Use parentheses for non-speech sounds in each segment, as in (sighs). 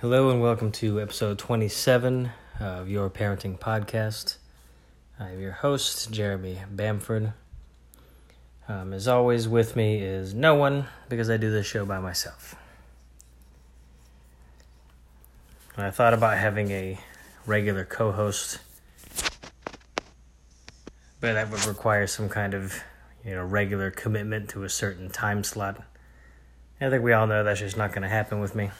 Hello and welcome to episode 27 of Your Parenting Podcast. I'm your host, Jeremy Bamford. Um, as always, with me is no one because I do this show by myself. I thought about having a regular co host, but that would require some kind of you know regular commitment to a certain time slot. I think we all know that's just not going to happen with me.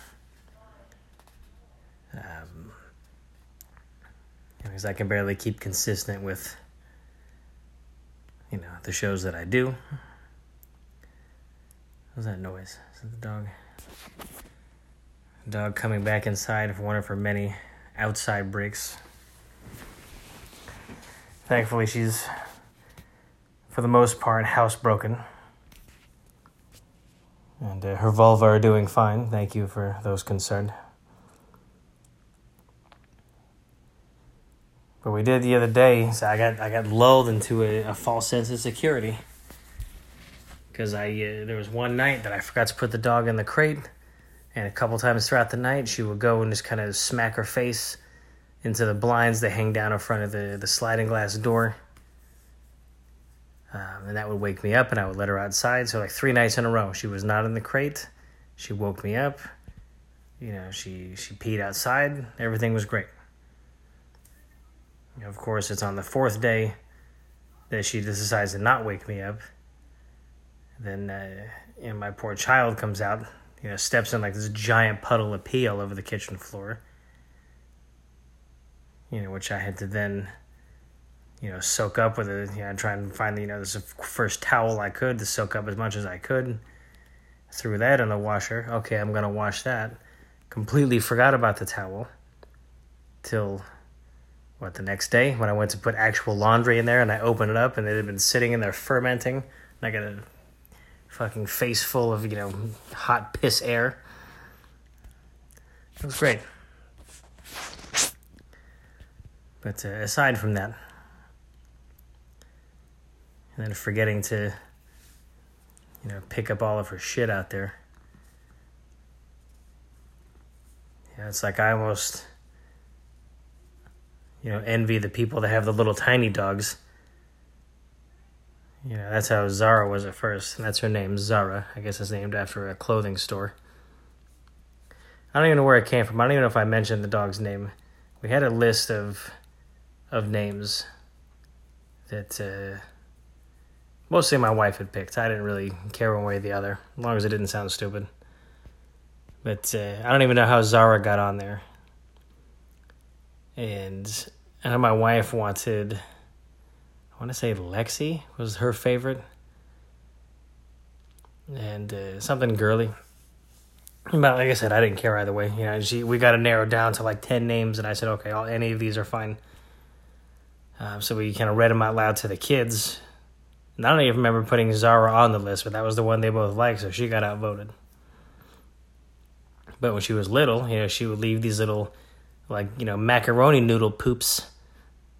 Because I can barely keep consistent with, you know, the shows that I do. What's that noise? Is that the dog? Dog coming back inside for one of her many outside breaks. Thankfully, she's, for the most part, housebroken. And uh, her vulva are doing fine. Thank you for those concerned. But we did the other day, so I got I got lulled into a, a false sense of security. Because I uh, there was one night that I forgot to put the dog in the crate, and a couple times throughout the night she would go and just kind of smack her face into the blinds that hang down in front of the, the sliding glass door. Um, and that would wake me up, and I would let her outside. So like three nights in a row, she was not in the crate. She woke me up. You know, she she peed outside. Everything was great. Of course, it's on the fourth day that she decides to not wake me up. Then, uh, know, my poor child comes out, you know, steps in like this giant puddle of pee all over the kitchen floor. You know, which I had to then, you know, soak up with it. You know, try and find, the, you know, this first towel I could to soak up as much as I could. Threw that in the washer. Okay, I'm gonna wash that. Completely forgot about the towel till what the next day when I went to put actual laundry in there and I opened it up and it had been sitting in there fermenting and I got a fucking face full of you know hot piss air. It was great. But uh, aside from that, and then forgetting to you know pick up all of her shit out there. Yeah, it's like I almost you know, envy the people that have the little tiny dogs. You know, that's how Zara was at first, and that's her name, Zara. I guess it's named after a clothing store. I don't even know where it came from. I don't even know if I mentioned the dog's name. We had a list of of names that uh, mostly my wife had picked. I didn't really care one way or the other, as long as it didn't sound stupid. But uh, I don't even know how Zara got on there and I know my wife wanted. I want to say Lexi was her favorite, and uh, something girly. But like I said, I didn't care either way. You know, she we got to narrow down to like ten names, and I said, okay, all, any of these are fine. Um, so we kind of read them out loud to the kids. And I don't even remember putting Zara on the list, but that was the one they both liked, so she got outvoted. But when she was little, you know, she would leave these little like you know macaroni noodle poops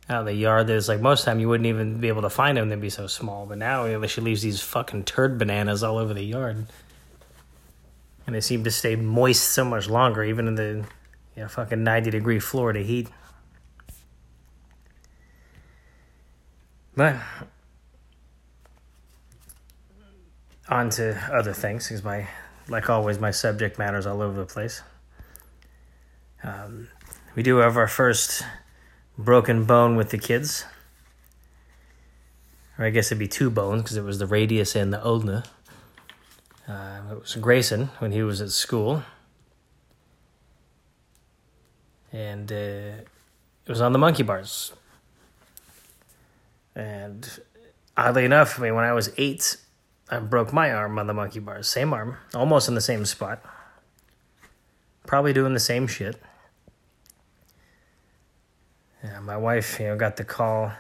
out in the yard. There's like most time you wouldn't even be able to find them; they'd be so small. But now you know, she leaves these fucking turd bananas all over the yard, and they seem to stay moist so much longer, even in the you know fucking ninety degree Florida heat. But on to other things, because my like always my subject matters all over the place. Um, we do have our first broken bone with the kids. Or I guess it'd be two bones because it was the radius and the ulna. Uh, it was Grayson when he was at school. And uh, it was on the monkey bars. And oddly enough, I mean, when I was eight, I broke my arm on the monkey bars. Same arm, almost in the same spot. Probably doing the same shit. Yeah, my wife, you know, got the call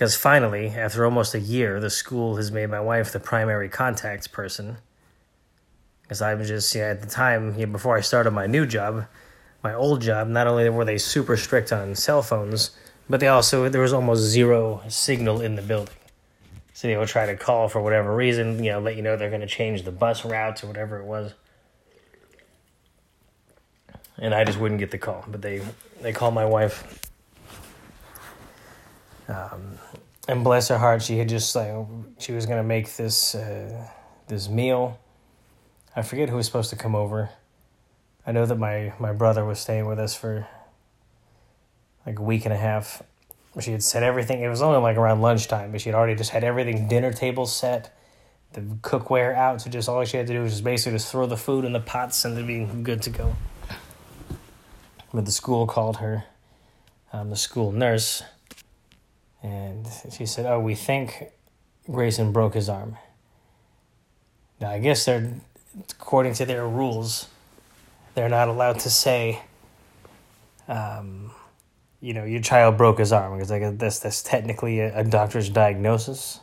because finally, after almost a year, the school has made my wife the primary contact person. Because I was just, yeah, at the time, you know, before I started my new job, my old job, not only were they super strict on cell phones, but they also, there was almost zero signal in the building. So they would try to call for whatever reason, you know, let you know they're going to change the bus routes or whatever it was. And I just wouldn't get the call. But they they called my wife. Um, and bless her heart, she had just like she was gonna make this uh, this meal. I forget who was supposed to come over. I know that my my brother was staying with us for like a week and a half. She had set everything. It was only like around lunchtime, but she had already just had everything dinner table set, the cookware out. So just all she had to do was just basically just throw the food in the pots and to be good to go. But the school called her, um, the school nurse, and she said, "Oh, we think Grayson broke his arm." Now I guess they're, according to their rules, they're not allowed to say. Um, you know, your child broke his arm because like that's that's technically a, a, doctor's diagnosis.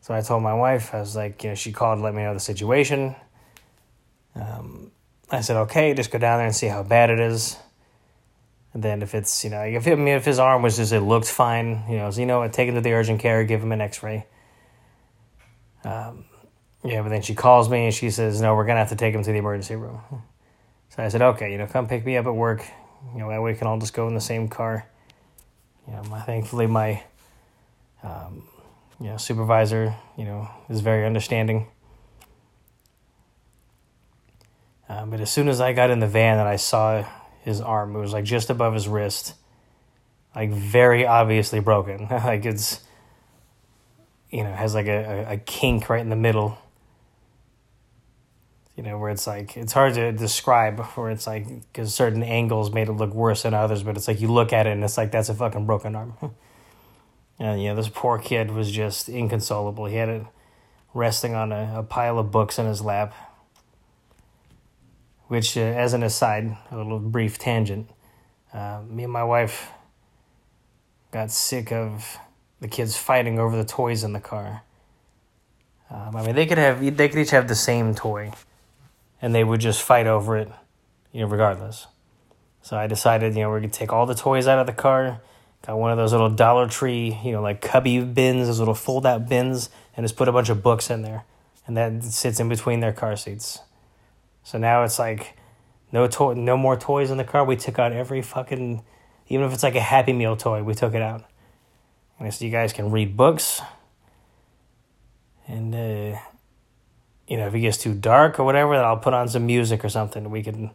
So I told my wife, I was like, you know, she called let me know the situation. Um, I said, okay, just go down there and see how bad it is. And then if it's, you know, if, I mean, if his arm was just, it looked fine, you know, so, you know what, take him to the urgent care, give him an x-ray. Um, yeah, but then she calls me and she says, no, we're going to have to take him to the emergency room. So I said, okay, you know, come pick me up at work. You know, that way we can all just go in the same car. You know, my, thankfully my, um, you know, supervisor, you know, is very understanding. Um, but as soon as I got in the van and I saw his arm, it was like just above his wrist, like very obviously broken. (laughs) like it's, you know, has like a, a, a kink right in the middle you know, where it's like it's hard to describe, where it's like because certain angles made it look worse than others, but it's like you look at it and it's like that's a fucking broken arm. (laughs) and you know, this poor kid was just inconsolable. He had it resting on a, a pile of books in his lap. Which, uh, as an aside, a little brief tangent, uh, me and my wife got sick of the kids fighting over the toys in the car. Um, I mean, they could have they could each have the same toy and they would just fight over it, you know, regardless. So I decided, you know, we're gonna take all the toys out of the car. Got one of those little Dollar Tree, you know, like cubby bins, those little fold out bins, and just put a bunch of books in there, and that sits in between their car seats. So now it's like no toy, no more toys in the car. We took out every fucking, even if it's like a Happy Meal toy, we took it out. And so you guys can read books, and uh, you know, if it gets too dark or whatever, then I'll put on some music or something. We can,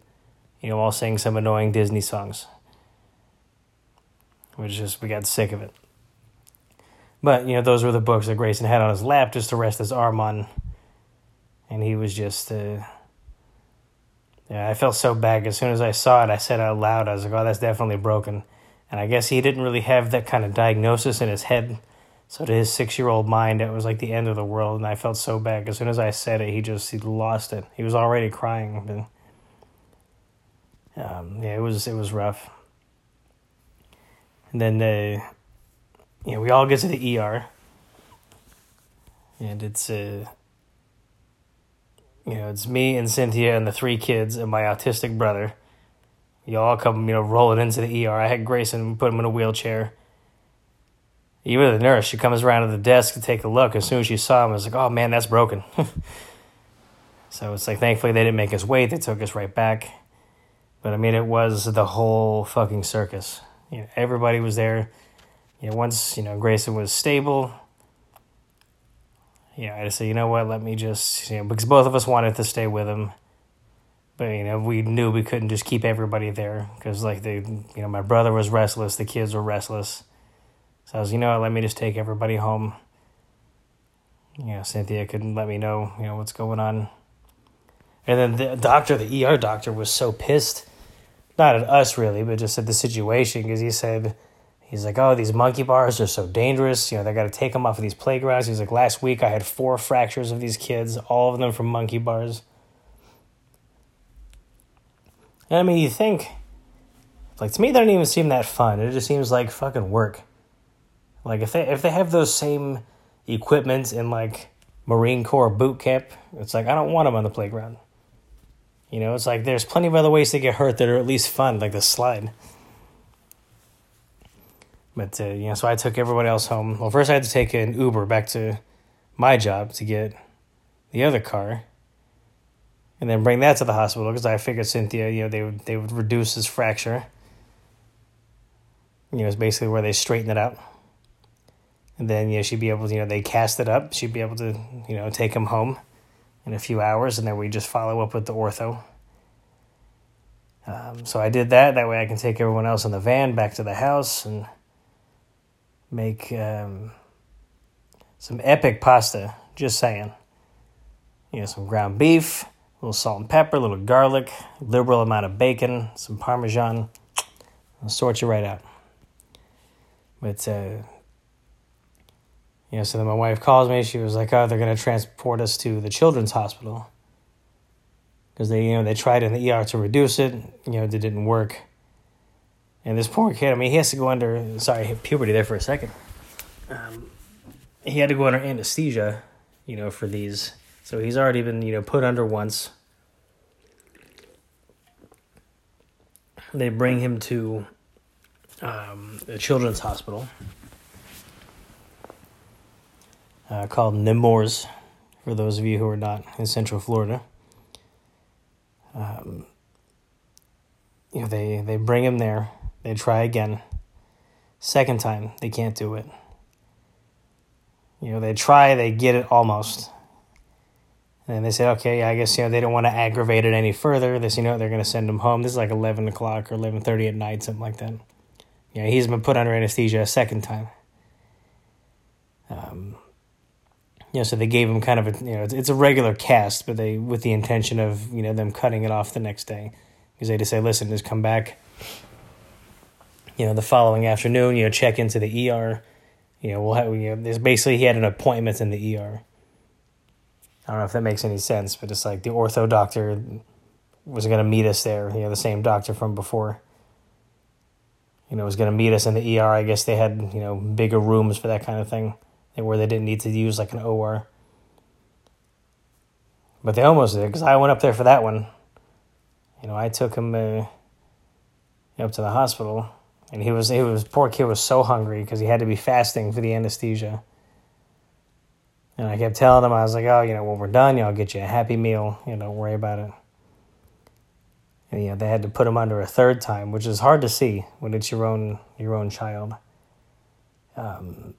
you know, all sing some annoying Disney songs. Which just, we got sick of it. But, you know, those were the books that Grayson had on his lap just to rest his arm on. And he was just, uh, yeah, I felt so bad. As soon as I saw it, I said out loud, I was like, oh, that's definitely broken. And I guess he didn't really have that kind of diagnosis in his head so to his six year old mind, it was like the end of the world, and I felt so bad. As soon as I said it, he just he lost it. He was already crying. Um, yeah, it was it was rough. And then, uh, you know, we all get to the ER, and it's uh, you know, it's me and Cynthia and the three kids and my autistic brother. You all come, you know, rolling into the ER. I had Grayson put him in a wheelchair even the nurse, she comes around to the desk to take a look. As soon as she saw him, I was like, oh man, that's broken. (laughs) so it's like, thankfully, they didn't make us wait. They took us right back. But I mean, it was the whole fucking circus. You know, everybody was there. You know, once, you know, Grayson was stable, you know, I just said, you know what, let me just, you know, because both of us wanted to stay with him. But, you know, we knew we couldn't just keep everybody there because, like, the, you know, my brother was restless, the kids were restless so I was, you know what, let me just take everybody home. You know, Cynthia couldn't let me know, you know, what's going on. And then the doctor, the ER doctor, was so pissed. Not at us, really, but just at the situation because he said, he's like, oh, these monkey bars are so dangerous. You know, they got to take them off of these playgrounds. He's like, last week I had four fractures of these kids, all of them from monkey bars. And I mean, you think, like, to me, they don't even seem that fun. It just seems like fucking work. Like if they if they have those same equipment in like Marine Corps boot camp, it's like I don't want them on the playground. You know, it's like there's plenty of other ways to get hurt that are at least fun, like the slide. But uh, you know, so I took everybody else home. Well, first I had to take an Uber back to my job to get the other car. and then bring that to the hospital because I figured Cynthia, you know, they would they would reduce his fracture. You know, it's basically where they straighten it out. And then, you know, she'd be able to, you know, they cast it up. She'd be able to, you know, take him home in a few hours, and then we just follow up with the ortho. Um, so I did that. That way I can take everyone else in the van back to the house and make um, some epic pasta. Just saying. You know, some ground beef, a little salt and pepper, a little garlic, liberal amount of bacon, some parmesan. I'll sort you right out. But, uh, you know, so then my wife calls me. She was like, oh, they're going to transport us to the children's hospital. Because they, you know, they tried in the ER to reduce it. You know, it didn't work. And this poor kid, I mean, he has to go under, sorry, puberty there for a second. Um, he had to go under anesthesia, you know, for these. So he's already been, you know, put under once. They bring him to um, the children's hospital uh, called Nemours, for those of you who are not in Central Florida. Um, you know, they, they bring him there, they try again. Second time, they can't do it. You know, they try, they get it almost. And then they say, okay, I guess, you know, they don't want to aggravate it any further. This, you know, they're going to send him home. This is like 11 o'clock or 11.30 at night, something like that. You know, he's been put under anesthesia a second time. Um, you know, so they gave him kind of a, you know, it's, it's a regular cast, but they, with the intention of, you know, them cutting it off the next day. Because they just say, listen, just come back, you know, the following afternoon, you know, check into the ER. You know, we'll have, you know, there's basically, he had an appointment in the ER. I don't know if that makes any sense, but it's like the ortho doctor was going to meet us there, you know, the same doctor from before. You know, was going to meet us in the ER. I guess they had, you know, bigger rooms for that kind of thing where they didn't need to use like an OR. But they almost did because I went up there for that one. You know, I took him uh, up to the hospital, and he was he was poor kid was so hungry because he had to be fasting for the anesthesia. And I kept telling him I was like, oh, you know, when we're done, you know, I'll get you a happy meal. You know, don't worry about it. And you know, they had to put him under a third time, which is hard to see when it's your own your own child. Um,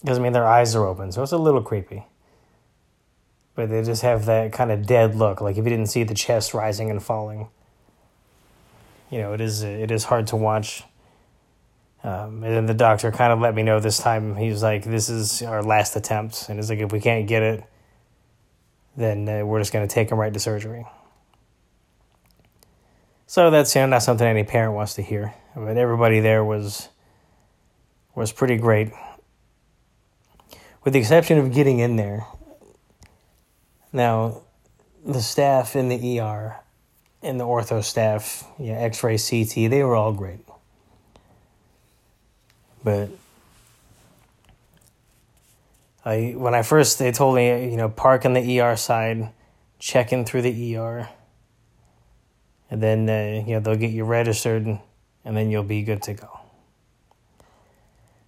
because I mean their eyes are open, so it's a little creepy. But they just have that kind of dead look, like if you didn't see the chest rising and falling. You know, it is it is hard to watch. Um, and then the doctor kind of let me know this time. He was like, "This is our last attempt," and it's like, "If we can't get it, then uh, we're just going to take him right to surgery." So that's you know, not something any parent wants to hear. But everybody there was was pretty great with the exception of getting in there. Now, the staff in the ER and the ortho staff, yeah, X ray, CT, they were all great. But I, when I first, they told me, you know, park on the ER side, check in through the ER, and then, uh, you know, they'll get you registered, and then you'll be good to go.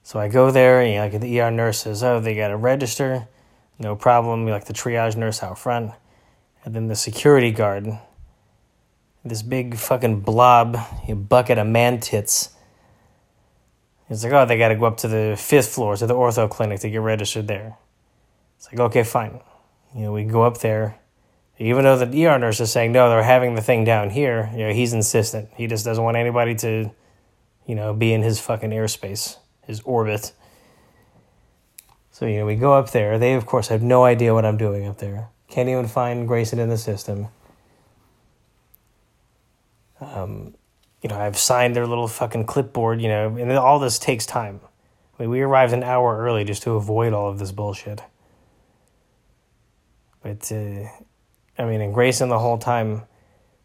So I go there, and like the ER nurse says, "Oh, they got to register, no problem." Like the triage nurse out front, and then the security guard, this big fucking blob, a bucket of man tits. He's like, "Oh, they got to go up to the fifth floor to the ortho clinic to get registered there." It's like, okay, fine. You know, we go up there. Even though the ER nurse is saying no, they're having the thing down here. You know, he's insistent. He just doesn't want anybody to, you know, be in his fucking airspace his orbit. So, you know, we go up there. They, of course, have no idea what I'm doing up there. Can't even find Grayson in the system. Um, you know, I've signed their little fucking clipboard, you know, and all this takes time. I mean, we arrived an hour early just to avoid all of this bullshit. But, uh, I mean, and Grayson the whole time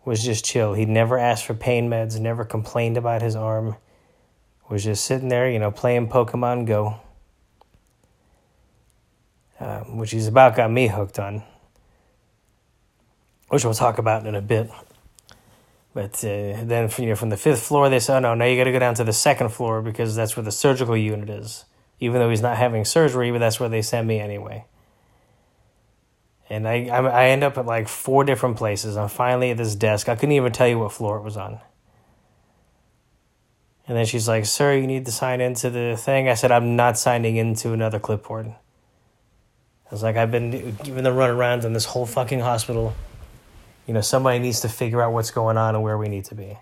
was just chill. He never asked for pain meds, never complained about his arm was just sitting there, you know, playing Pokemon Go, uh, which he's about got me hooked on, which we'll talk about in a bit. But uh, then, you know, from the fifth floor, they said, "Oh no, now you got to go down to the second floor because that's where the surgical unit is." Even though he's not having surgery, but that's where they send me anyway. And I, I end up at like four different places. I'm finally at this desk. I couldn't even tell you what floor it was on. And then she's like, "Sir, you need to sign into the thing." I said, "I'm not signing into another clipboard." I was like, "I've been giving the run around in this whole fucking hospital. You know, somebody needs to figure out what's going on and where we need to be."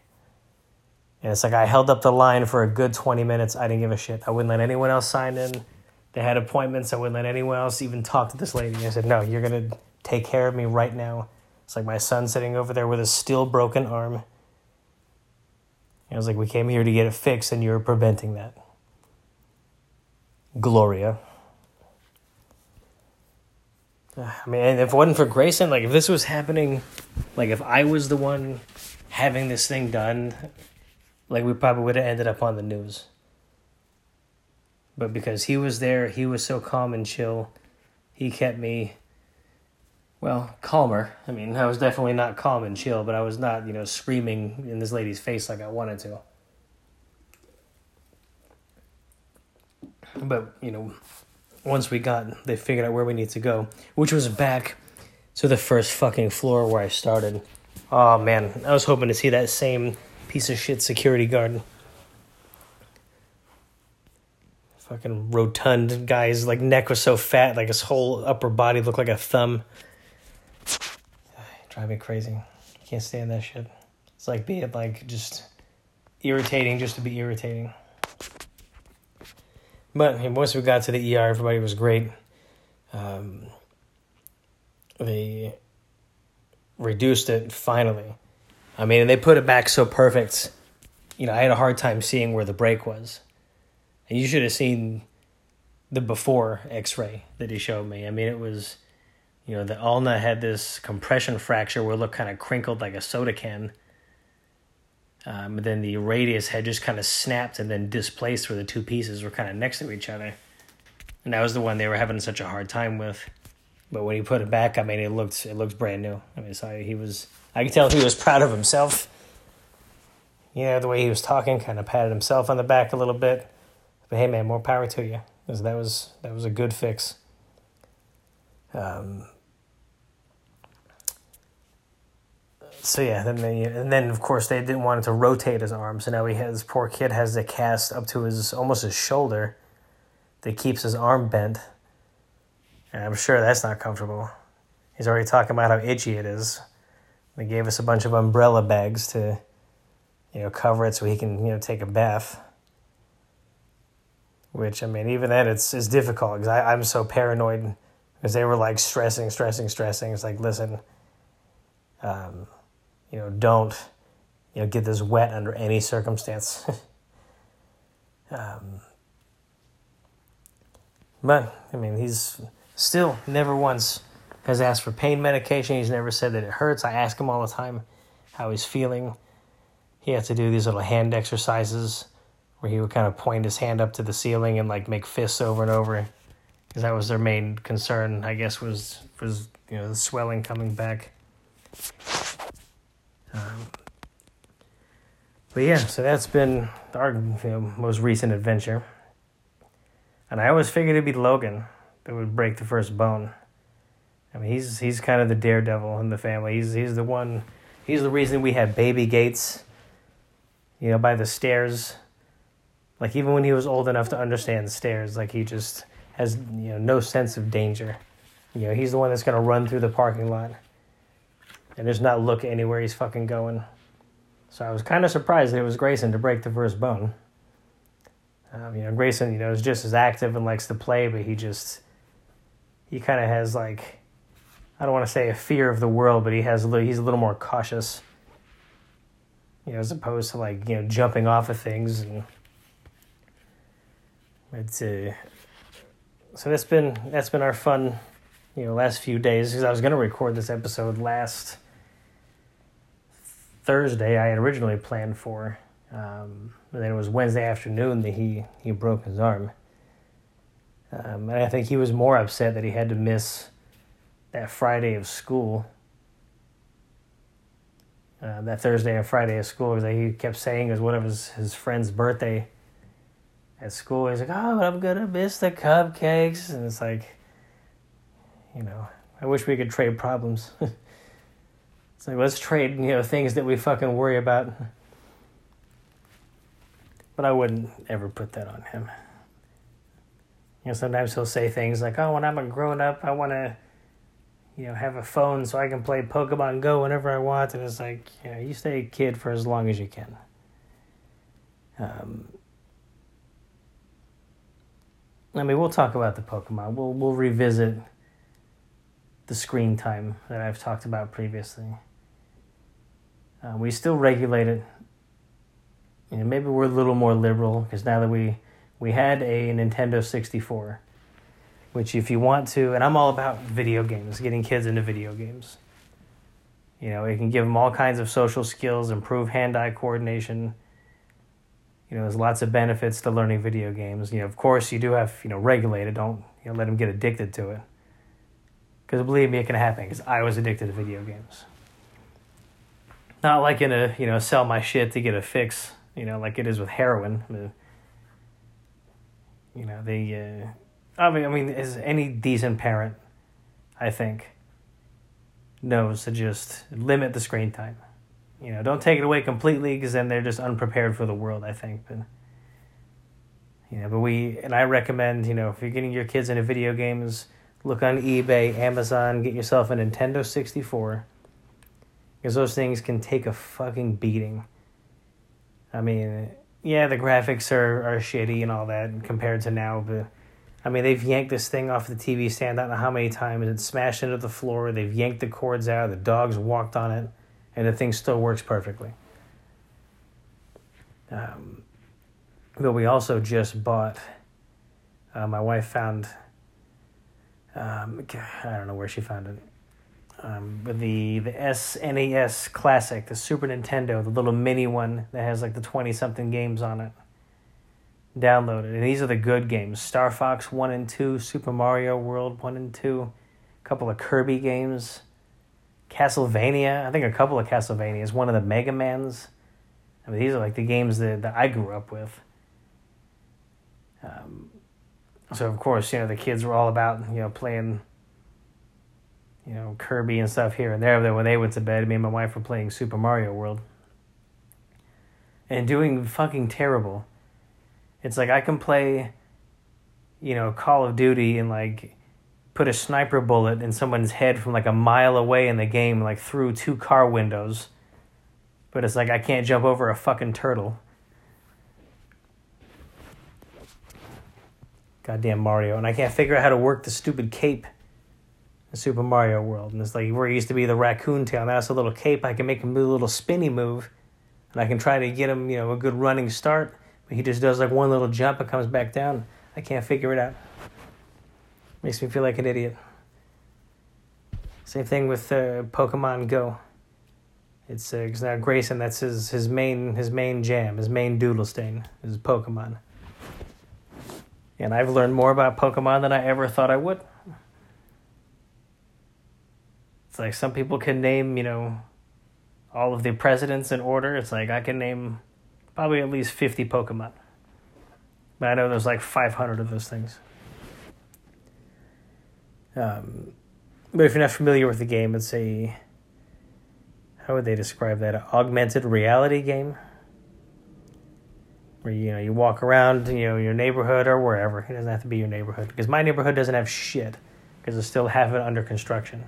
And it's like I held up the line for a good 20 minutes. I didn't give a shit. I wouldn't let anyone else sign in. They had appointments. I wouldn't let anyone else even talk to this lady. I said, no, you're going to take care of me right now. It's like my son sitting over there with a still broken arm. And I was like, we came here to get it fixed, and you're preventing that. Gloria. (sighs) I mean, if it wasn't for Grayson, like if this was happening, like if I was the one having this thing done, like we probably would have ended up on the news. But because he was there, he was so calm and chill. He kept me, well, calmer. I mean, I was definitely not calm and chill, but I was not, you know, screaming in this lady's face like I wanted to. But, you know, once we got, they figured out where we need to go, which was back to the first fucking floor where I started. Oh man, I was hoping to see that same piece of shit security guard. Fucking rotund guy's like neck was so fat, like his whole upper body looked like a thumb. (sighs) Drive me crazy. Can't stand that shit. It's like being like just irritating just to be irritating. But once we got to the ER, everybody was great. Um, they reduced it finally. I mean, and they put it back so perfect. You know, I had a hard time seeing where the break was. And you should have seen the before x ray that he showed me. I mean, it was, you know, the ulna had this compression fracture where it looked kind of crinkled like a soda can. Um, but then the radius had just kind of snapped and then displaced where the two pieces were kind of next to each other. And that was the one they were having such a hard time with. But when he put it back, I mean, it looked it looked brand new. I mean, so he was I could tell he was proud of himself. You know, the way he was talking, kind of patted himself on the back a little bit. But hey, man, more power to you. Because that was that was a good fix. Um, so yeah, then they, and then of course they didn't want it to rotate his arm, so now he has poor kid has the cast up to his almost his shoulder, that keeps his arm bent. And I'm sure that's not comfortable. He's already talking about how itchy it is. They gave us a bunch of umbrella bags to, you know, cover it so he can, you know, take a bath. Which I mean, even then, it's it's difficult because I'm so paranoid because they were like stressing, stressing, stressing. It's like, listen, um, you know, don't, you know, get this wet under any circumstance. (laughs) um, but I mean, he's still never once has asked for pain medication. He's never said that it hurts. I ask him all the time how he's feeling. He has to do these little hand exercises where he would kind of point his hand up to the ceiling and like make fists over and over because that was their main concern i guess was was you know the swelling coming back um, but yeah so that's been our you know, most recent adventure and i always figured it'd be logan that would break the first bone I mean, he's he's kind of the daredevil in the family. He's he's the one. He's the reason we had baby gates. You know, by the stairs. Like even when he was old enough to understand stairs, like he just has you know no sense of danger. You know, he's the one that's gonna run through the parking lot, and just not look anywhere he's fucking going. So I was kind of surprised that it was Grayson to break the first bone. Um, you know, Grayson, you know, is just as active and likes to play, but he just he kind of has like I don't want to say a fear of the world, but he has a little, he's a little more cautious. You know, as opposed to like you know jumping off of things and it's uh, so that's been that's been our fun, you know, last few days because I was gonna record this episode last Thursday. I had originally planned for, um, and then it was Wednesday afternoon that he he broke his arm. Um, and I think he was more upset that he had to miss that Friday of school, uh, that Thursday and Friday of school, because he kept saying it was one of his, his friend's birthday at school. He's like, oh, I'm to miss the cupcakes. And it's like, you know, I wish we could trade problems. (laughs) like let's trade, you know, things that we fucking worry about. But I wouldn't ever put that on him. You know, sometimes he'll say things like, "Oh, when I'm a grown up, I want to, you know, have a phone so I can play Pokemon Go whenever I want." And it's like, you know, you stay a kid for as long as you can. Um, I mean, we'll talk about the Pokemon. We'll we'll revisit the screen time that I've talked about previously. Uh, we still regulate it. You know, maybe we're a little more liberal because now that we we had a Nintendo sixty four, which if you want to, and I'm all about video games, getting kids into video games. You know, it can give them all kinds of social skills, improve hand-eye coordination you know, there's lots of benefits to learning video games. You know, of course, you do have you know regulate it. Don't you know let them get addicted to it. Because believe me, it can happen. Because I was addicted to video games. Not like in a you know sell my shit to get a fix. You know, like it is with heroin. You know, they. Uh, I mean, I mean, as any decent parent, I think, knows to just limit the screen time you know, don't take it away completely because then they're just unprepared for the world. I think, but you know, but we and I recommend you know if you're getting your kids into video games, look on eBay, Amazon, get yourself a Nintendo sixty four. Because those things can take a fucking beating. I mean, yeah, the graphics are, are shitty and all that compared to now, but I mean, they've yanked this thing off the TV stand. I don't know how many times. It's smashed into the floor. They've yanked the cords out. The dogs walked on it and the thing still works perfectly. Um, but we also just bought. Uh, my wife found. Um, I don't know where she found it. Um, the the SNES Classic, the Super Nintendo, the little mini one that has like the twenty something games on it. Downloaded, and these are the good games: Star Fox One and Two, Super Mario World One and Two, a couple of Kirby games. Castlevania. I think a couple of Castlevanias. One of the Mega Mans. I mean, these are like the games that, that I grew up with. Um, so of course, you know, the kids were all about you know playing, you know, Kirby and stuff here and there. Then when they went to bed, me and my wife were playing Super Mario World. And doing fucking terrible. It's like I can play, you know, Call of Duty and like put a sniper bullet in someone's head from like a mile away in the game, like through two car windows. But it's like I can't jump over a fucking turtle. Goddamn Mario. And I can't figure out how to work the stupid cape in Super Mario World. And it's like where it used to be the raccoon tail. Now it's a little cape. I can make him do a little spinny move. And I can try to get him, you know, a good running start. But he just does like one little jump and comes back down. I can't figure it out. Makes me feel like an idiot. Same thing with uh, Pokemon Go. It's uh, now Grayson, that's his, his main his main jam, his main doodle stain is Pokemon. And I've learned more about Pokemon than I ever thought I would. It's like some people can name, you know, all of the presidents in order. It's like I can name probably at least 50 Pokemon. But I know there's like 500 of those things. Um, but if you're not familiar with the game, it's a how would they describe that? An augmented reality game, where you know you walk around, you know, your neighborhood or wherever. It doesn't have to be your neighborhood because my neighborhood doesn't have shit because it's still have it under construction.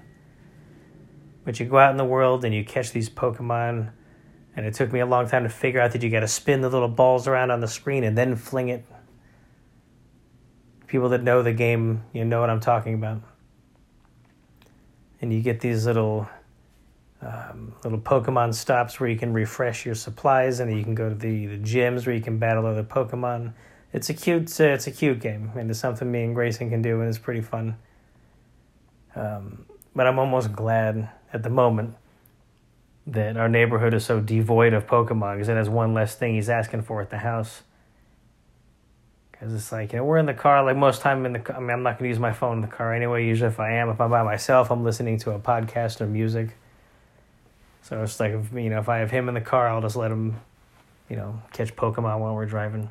But you go out in the world and you catch these Pokemon, and it took me a long time to figure out that you got to spin the little balls around on the screen and then fling it. People that know the game, you know what I'm talking about and you get these little um, little Pokemon stops where you can refresh your supplies, and you can go to the, the gyms where you can battle other Pokemon. It's a cute uh, it's a cute game, and it's something me and Grayson can do, and it's pretty fun. Um, but I'm almost glad at the moment that our neighborhood is so devoid of Pokemon because it has one less thing he's asking for at the house. Because it's like, you know, we're in the car, like most time in the car. I mean, I'm not going to use my phone in the car anyway. Usually, if I am, if I'm by myself, I'm listening to a podcast or music. So it's like, you know, if I have him in the car, I'll just let him, you know, catch Pokemon while we're driving.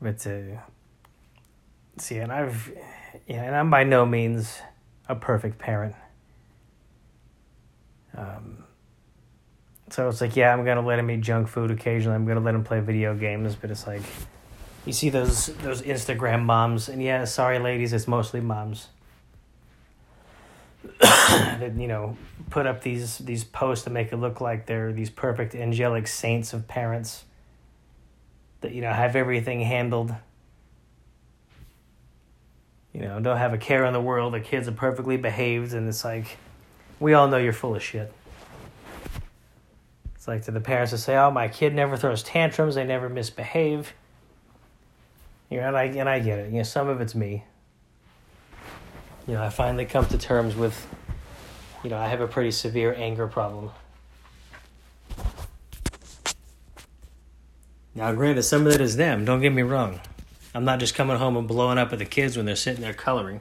But, uh, see, and I've, yeah, and I'm by no means a perfect parent. Um, so it's like, yeah, I'm gonna let him eat junk food occasionally. I'm gonna let him play video games, but it's like, you see those those Instagram moms, and yeah, sorry, ladies, it's mostly moms. (coughs) that you know put up these these posts to make it look like they're these perfect angelic saints of parents that you know have everything handled you know don't have a care in the world. The kids are perfectly behaved and it's like we all know you're full of shit. It's like to the parents to say oh my kid never throws tantrums. They never misbehave. You know and i and i get it. You know some of it's me. You know i finally come to terms with you know i have a pretty severe anger problem. Now granted some of it is them. Don't get me wrong I'm not just coming home and blowing up at the kids when they're sitting there coloring.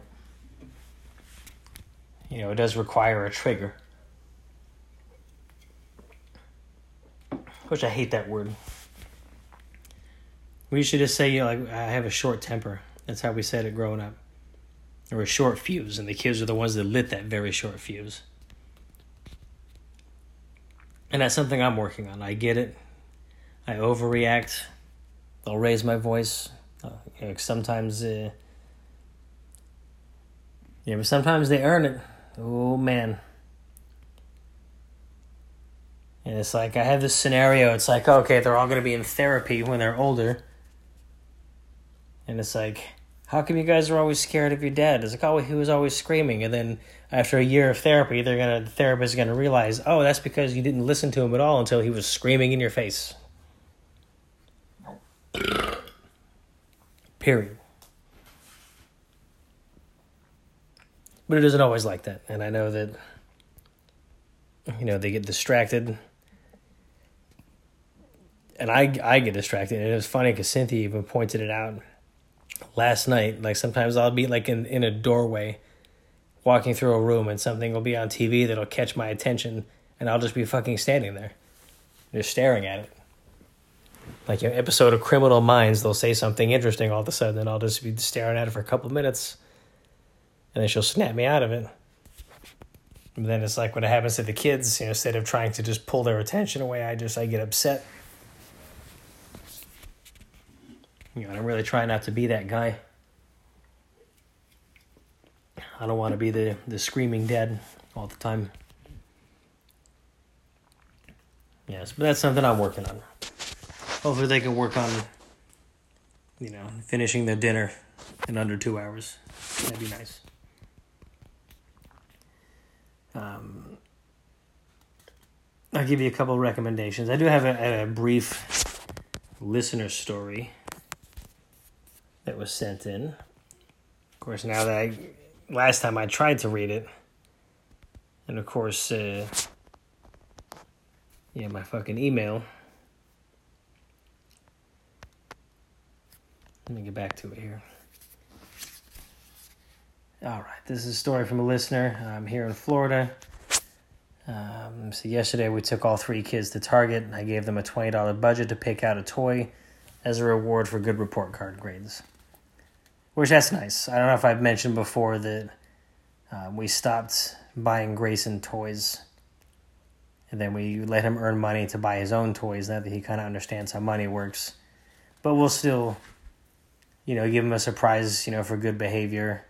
You know, it does require a trigger. Which I hate that word. We should just say, you know, like, I have a short temper. That's how we said it growing up. Or a short fuse, and the kids are the ones that lit that very short fuse. And that's something I'm working on. I get it. I overreact. I'll raise my voice. You know, sometimes, uh, yeah, but sometimes they earn it. Oh man. And it's like I have this scenario. It's like okay, they're all going to be in therapy when they're older. And it's like, how come you guys are always scared of your dad? It's like, oh, he was always screaming. And then after a year of therapy, they're gonna the therapist is gonna realize, oh, that's because you didn't listen to him at all until he was screaming in your face. Period. But it isn't always like that. And I know that, you know, they get distracted. And I, I get distracted. And it was funny because Cynthia even pointed it out last night. Like sometimes I'll be like in, in a doorway walking through a room and something will be on TV that'll catch my attention. And I'll just be fucking standing there, just staring at it like an episode of Criminal Minds, they'll say something interesting all of a sudden, and I'll just be staring at it for a couple of minutes, and then she'll snap me out of it. And then it's like when it happens to the kids, you know, instead of trying to just pull their attention away, I just I get upset. You know, I'm really trying not to be that guy. I don't want to be the the screaming dad all the time. Yes, but that's something I'm working on hopefully they can work on you know finishing their dinner in under two hours. That'd be nice. Um, i'll give you a couple recommendations. I do have a, a brief listener story that was sent in. Of course now that i last time i tried to read it and of course uh, yeah my fucking email Let me get back to it here. All right, this is a story from a listener. I'm here in Florida. Um, so yesterday we took all three kids to Target. And I gave them a twenty dollar budget to pick out a toy as a reward for good report card grades, which that's nice. I don't know if I've mentioned before that um, we stopped buying Grayson toys, and then we let him earn money to buy his own toys. Now that he kind of understands how money works, but we'll still you know, give them a surprise, you know, for good behavior.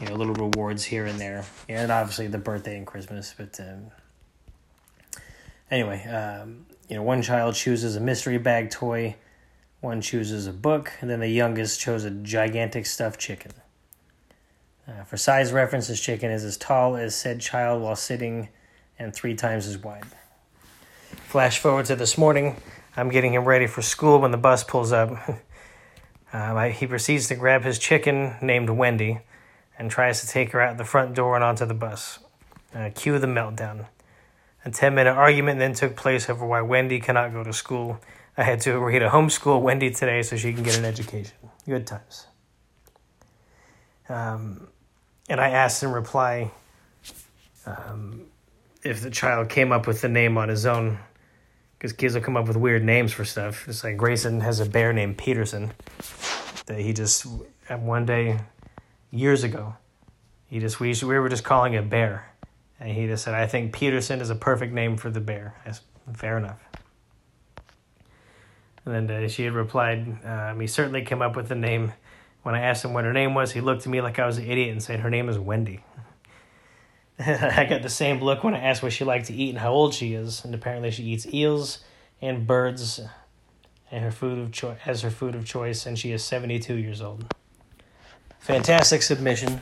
You know, little rewards here and there, and obviously the birthday and Christmas. But um, anyway, um, you know, one child chooses a mystery bag toy, one chooses a book, and then the youngest chose a gigantic stuffed chicken. Uh, for size reference, this chicken is as tall as said child while sitting and three times as wide. Flash forward to this morning. I'm getting him ready for school when the bus pulls up. (laughs) Um, he proceeds to grab his chicken named Wendy and tries to take her out the front door and onto the bus. Uh, cue the meltdown. A 10 minute argument then took place over why Wendy cannot go to school. I had to agree to homeschool Wendy today so she can get an education. Good times. Um, and I asked in reply um, if the child came up with the name on his own because kids will come up with weird names for stuff. It's like Grayson has a bear named Peterson that he just one day years ago. He just we we were just calling it Bear, and he just said, "I think Peterson is a perfect name for the bear." Said, Fair enough. And then uh, she had replied, um, "He certainly came up with the name." When I asked him what her name was, he looked at me like I was an idiot and said, "Her name is Wendy." (laughs) I got the same look when I asked what she liked to eat and how old she is, and apparently she eats eels and birds, and her food of choice as her food of choice, and she is seventy two years old. Fantastic submission.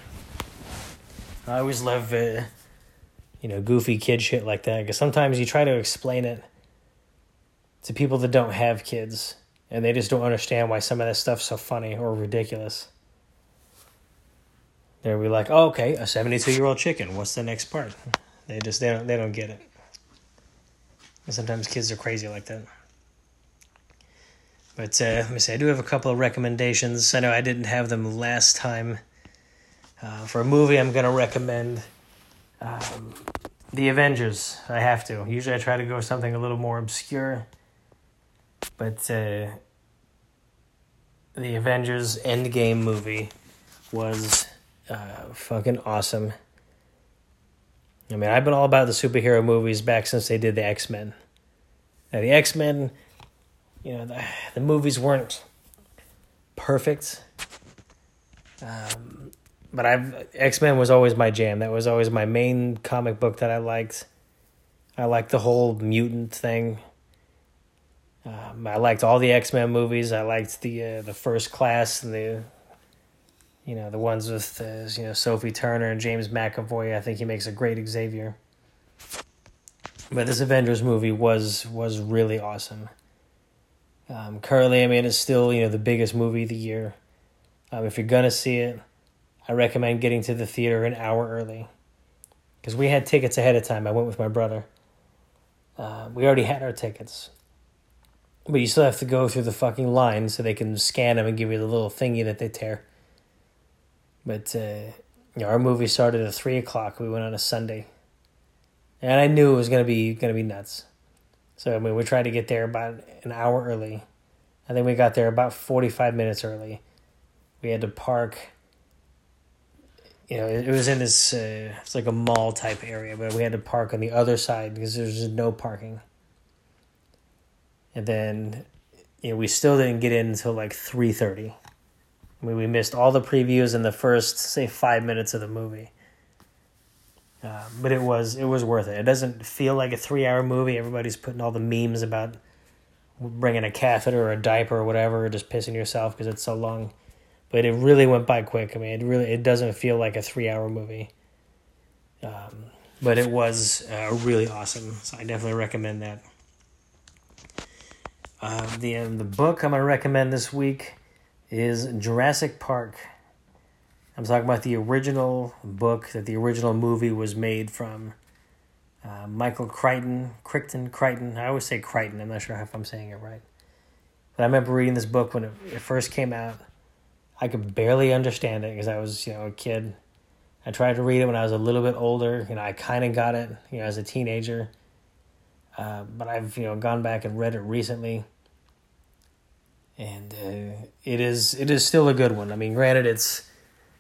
I always love, uh, you know, goofy kid shit like that because sometimes you try to explain it to people that don't have kids, and they just don't understand why some of that stuff's so funny or ridiculous. They'll be like, "Oh, okay, a seventy-two-year-old chicken. What's the next part?" They just they don't they don't get it. And sometimes kids are crazy like that. But uh, let me say, I do have a couple of recommendations. I know I didn't have them last time. Uh, for a movie, I'm to recommend um, The Avengers. I have to. Usually I try to go something a little more obscure. But uh, The Avengers Endgame movie was uh, fucking awesome. I mean, I've been all about the superhero movies back since they did the X Men. Now, the X Men you know the, the movies weren't perfect um, but i've x-men was always my jam that was always my main comic book that i liked i liked the whole mutant thing um, i liked all the x-men movies i liked the uh, the first class and the you know the ones with uh, you know sophie turner and james mcavoy i think he makes a great xavier but this avengers movie was was really awesome um, currently, I mean, it's still you know the biggest movie of the year. Um, if you're gonna see it, I recommend getting to the theater an hour early, because we had tickets ahead of time. I went with my brother. Uh, we already had our tickets, but you still have to go through the fucking line so they can scan them and give you the little thingy that they tear. But uh, you know, our movie started at three o'clock. We went on a Sunday, and I knew it was gonna be gonna be nuts. So I mean, we tried to get there about an hour early. I think we got there about forty five minutes early. We had to park. You know, it, was in this. Uh, it's like a mall type area, but we had to park on the other side because there's no parking. And then, you know, we still didn't get in until like three thirty. I mean, we missed all the previews in the first, say, five minutes of the movie. Uh, but it was it was worth it. It doesn't feel like a three hour movie. Everybody's putting all the memes about bringing a catheter or a diaper or whatever, or just pissing yourself because it's so long. But it really went by quick. I mean, it really it doesn't feel like a three hour movie. Um, but it was uh, really awesome. So I definitely recommend that. Uh, the um, the book I'm gonna recommend this week is Jurassic Park I'm talking about the original book that the original movie was made from. Uh, Michael Crichton, Crichton, Crichton. I always say Crichton. I'm not sure if I'm saying it right. But I remember reading this book when it, it first came out. I could barely understand it because I was, you know, a kid. I tried to read it when I was a little bit older. You know, I kind of got it, you know, as a teenager. Uh, but I've, you know, gone back and read it recently. And uh, it is it is still a good one. I mean, granted, it's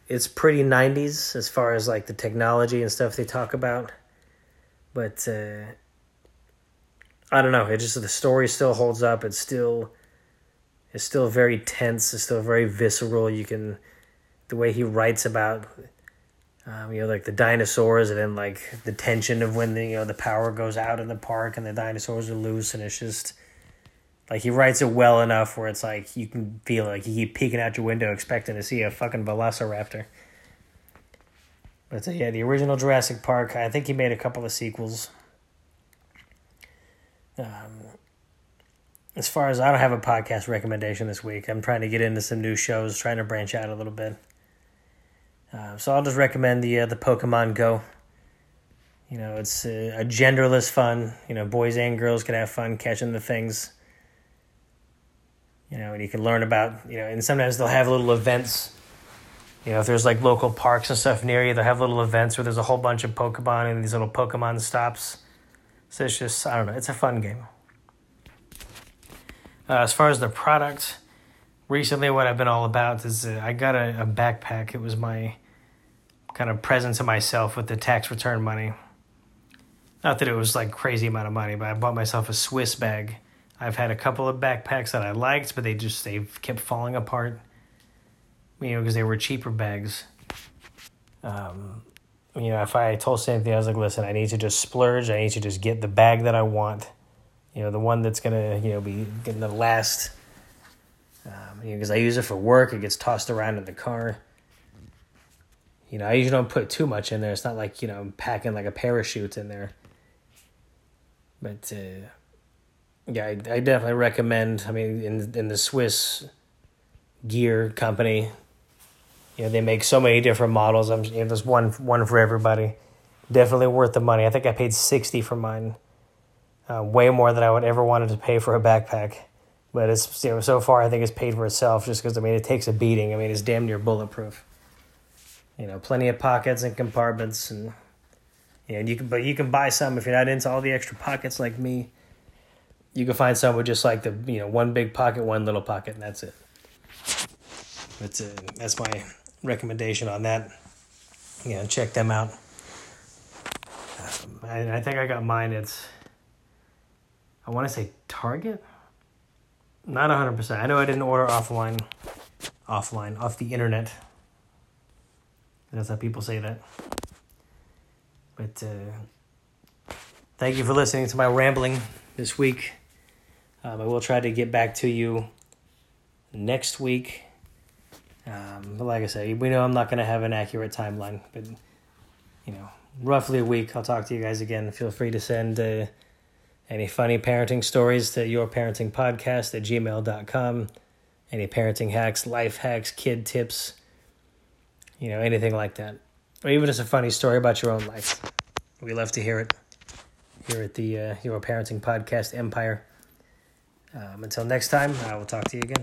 it's pretty 90s as far as like the technology and stuff they talk about. But uh, i don't know. It just the story still holds up. It's still it's still very tense. It's still very visceral. You can the way he writes about um, you know like the dinosaurs and then like the tension of when the you know the power goes out in the park and the dinosaurs are loose and it's just like he writes it well enough where it's like you can feel like you keep peeking out your window expecting to see a fucking velociraptor. But uh, yeah, the original Jurassic Park. I think he made a couple of sequels. Um, as far as I don't have a podcast recommendation this week, I'm trying to get into some new shows, trying to branch out a little bit. Uh, so I'll just recommend the uh, the Pokemon Go. You know, it's a, a genderless fun. You know, boys and girls can have fun catching the things you know, and you can learn about, you know, and sometimes they'll have little events. You know, if there's like local parks and stuff near you, they'll have little events where there's a whole bunch of Pokemon and these little Pokemon stops. So it's just, I don't know, it's a fun game. Uh, as far as the product, recently, what I've been all about is uh, I got a, a backpack. It was my kind of present to myself with the tax return money. Not that it was like crazy amount of money, but I bought myself a Swiss bag. I've had a couple of backpacks that I liked, but they just they kept falling apart. You know, because they were cheaper bags. Um, you know, if I told Cynthia, I was like, listen, I need to just splurge. I need to just get the bag that I want. You know, the one that's gonna, you know, be getting the last. Um, you know, because I use it for work, it gets tossed around in the car. You know, I usually don't put too much in there. It's not like you know I'm packing like a parachute in there. But uh, yeah, I, I definitely recommend. I mean, in in the Swiss gear company, you know they make so many different models. I'm you know, there's one one for everybody. Definitely worth the money. I think I paid sixty for mine. Uh, way more than I would ever wanted to pay for a backpack. But it's you know so far I think it's paid for itself just because I mean it takes a beating. I mean it's damn near bulletproof. You know, plenty of pockets and compartments and know, you can but you can buy some if you're not into all the extra pockets like me. You can find some with just like the you know one big pocket, one little pocket, and that's it. That's uh, that's my recommendation on that. Yeah, check them out. Um, I, I think I got mine. It's I want to say Target. Not hundred percent. I know I didn't order offline, offline off the internet. That's how people say that. But uh, thank you for listening to my rambling this week. Um, I will try to get back to you next week. Um, but like I said, we know I'm not going to have an accurate timeline, but you know, roughly a week. I'll talk to you guys again. Feel free to send uh, any funny parenting stories to your parenting podcast at gmail.com. Any parenting hacks, life hacks, kid tips, you know, anything like that. Or even just a funny story about your own life. We love to hear it here at the uh, Your Parenting Podcast Empire. Um, until next time, I will talk to you again.